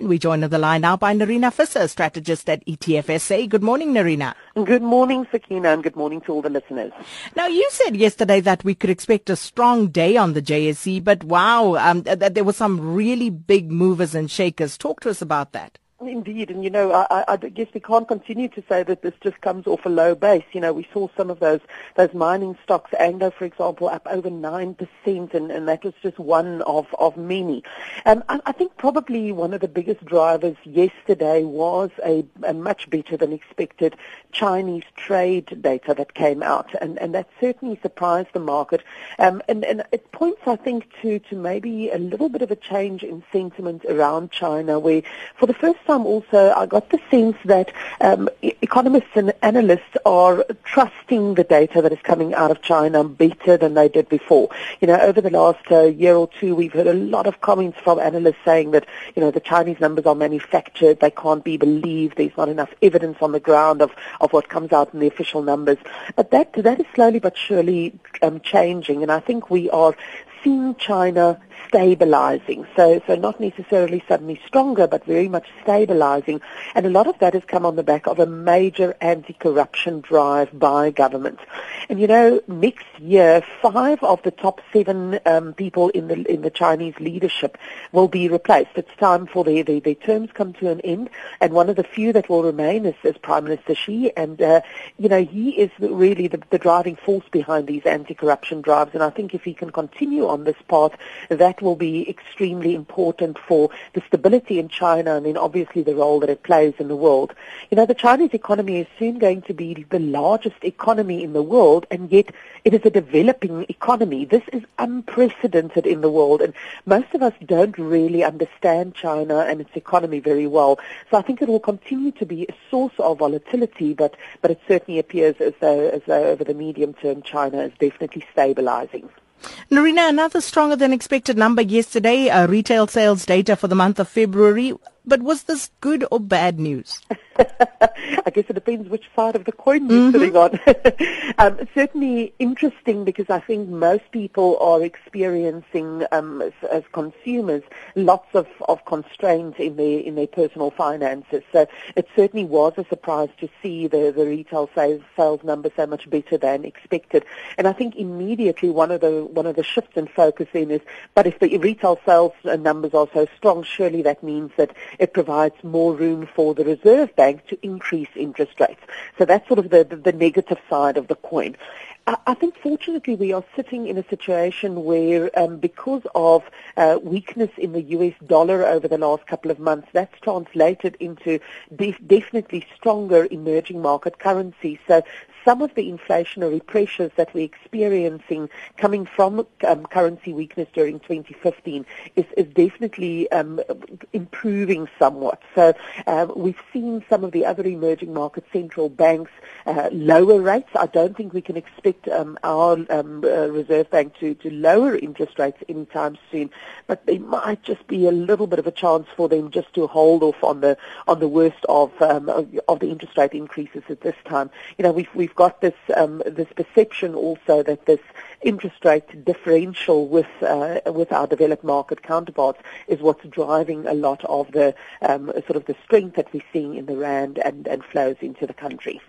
And we join on the line now by Nerina Visser, strategist at ETFSA. Good morning, Nerina. Good morning, Sakina, and good morning to all the listeners. Now, you said yesterday that we could expect a strong day on the JSE, but wow, um, that there were some really big movers and shakers. Talk to us about that. Indeed, and you know, I, I guess we can't continue to say that this just comes off a low base. You know, we saw some of those those mining stocks, Anglo, for example, up over nine percent, and, and that was just one of of many. Um, I, I think probably one of the biggest drivers yesterday was a, a much better than expected Chinese trade data that came out, and, and that certainly surprised the market. Um, and, and it points, I think, to to maybe a little bit of a change in sentiment around China, where for the first time also, I got the sense that um, economists and analysts are trusting the data that is coming out of China better than they did before. You know, over the last uh, year or two, we've heard a lot of comments from analysts saying that, you know, the Chinese numbers are manufactured, they can't be believed, there's not enough evidence on the ground of, of what comes out in the official numbers. But that, that is slowly but surely um, changing, and I think we are seeing China stabilizing. So, so not necessarily suddenly stronger, but very much stabilizing. And a lot of that has come on the back of a major anti-corruption drive by governments. And you know, next year, five of the top seven um, people in the in the Chinese leadership will be replaced. It's time for their, their, their terms come to an end. And one of the few that will remain is, is Prime Minister Xi. And, uh, you know, he is really the, the driving force behind these anti-corruption drives. And I think if he can continue on this path, that will be extremely important for the stability in China and then obviously the role that it plays in the world. You know, the Chinese economy is soon going to be the largest economy in the world and yet it is a developing economy. This is unprecedented in the world and most of us don't really understand China and its economy very well. So I think it will continue to be a source of volatility, but, but it certainly appears as though, as though over the medium term China is definitely stabilizing. Nerina, another stronger than expected number yesterday, uh, retail sales data for the month of February. But was this good or bad news? I guess it depends which side of the coin you're mm-hmm. sitting on. um, certainly interesting because I think most people are experiencing, um, as, as, consumers, lots of, of constraints in their in their personal finances. So it certainly was a surprise to see the, the retail sales sales number so much better than expected. And I think immediately one of the one of the shifts in focus then is, but if the retail sales numbers are so strong, surely that means that it provides more room for the Reserve Bank to increase interest rates. So that's sort of the, the, the negative side of the coin. I, I think fortunately we are sitting in a situation where um, because of uh, weakness in the US dollar over the last couple of months, that's translated into def- definitely stronger emerging market currencies. So some of the inflationary pressures that we're experiencing coming from um, currency weakness during 2015 is, is definitely um, improving somewhat. So um, we've seen some of the other emerging market central banks uh, lower rates. I don't think we can expect um, our um, uh, Reserve Bank to, to lower interest rates anytime soon, but there might just be a little bit of a chance for them just to hold off on the on the worst of of the interest rate increases at this time. You know, we've we've got this um, this perception also that this interest rate differential with uh, with our developed market counterparts is what's driving a lot of the um, sort of the strength that we're seeing in the rand and, and flows into the country.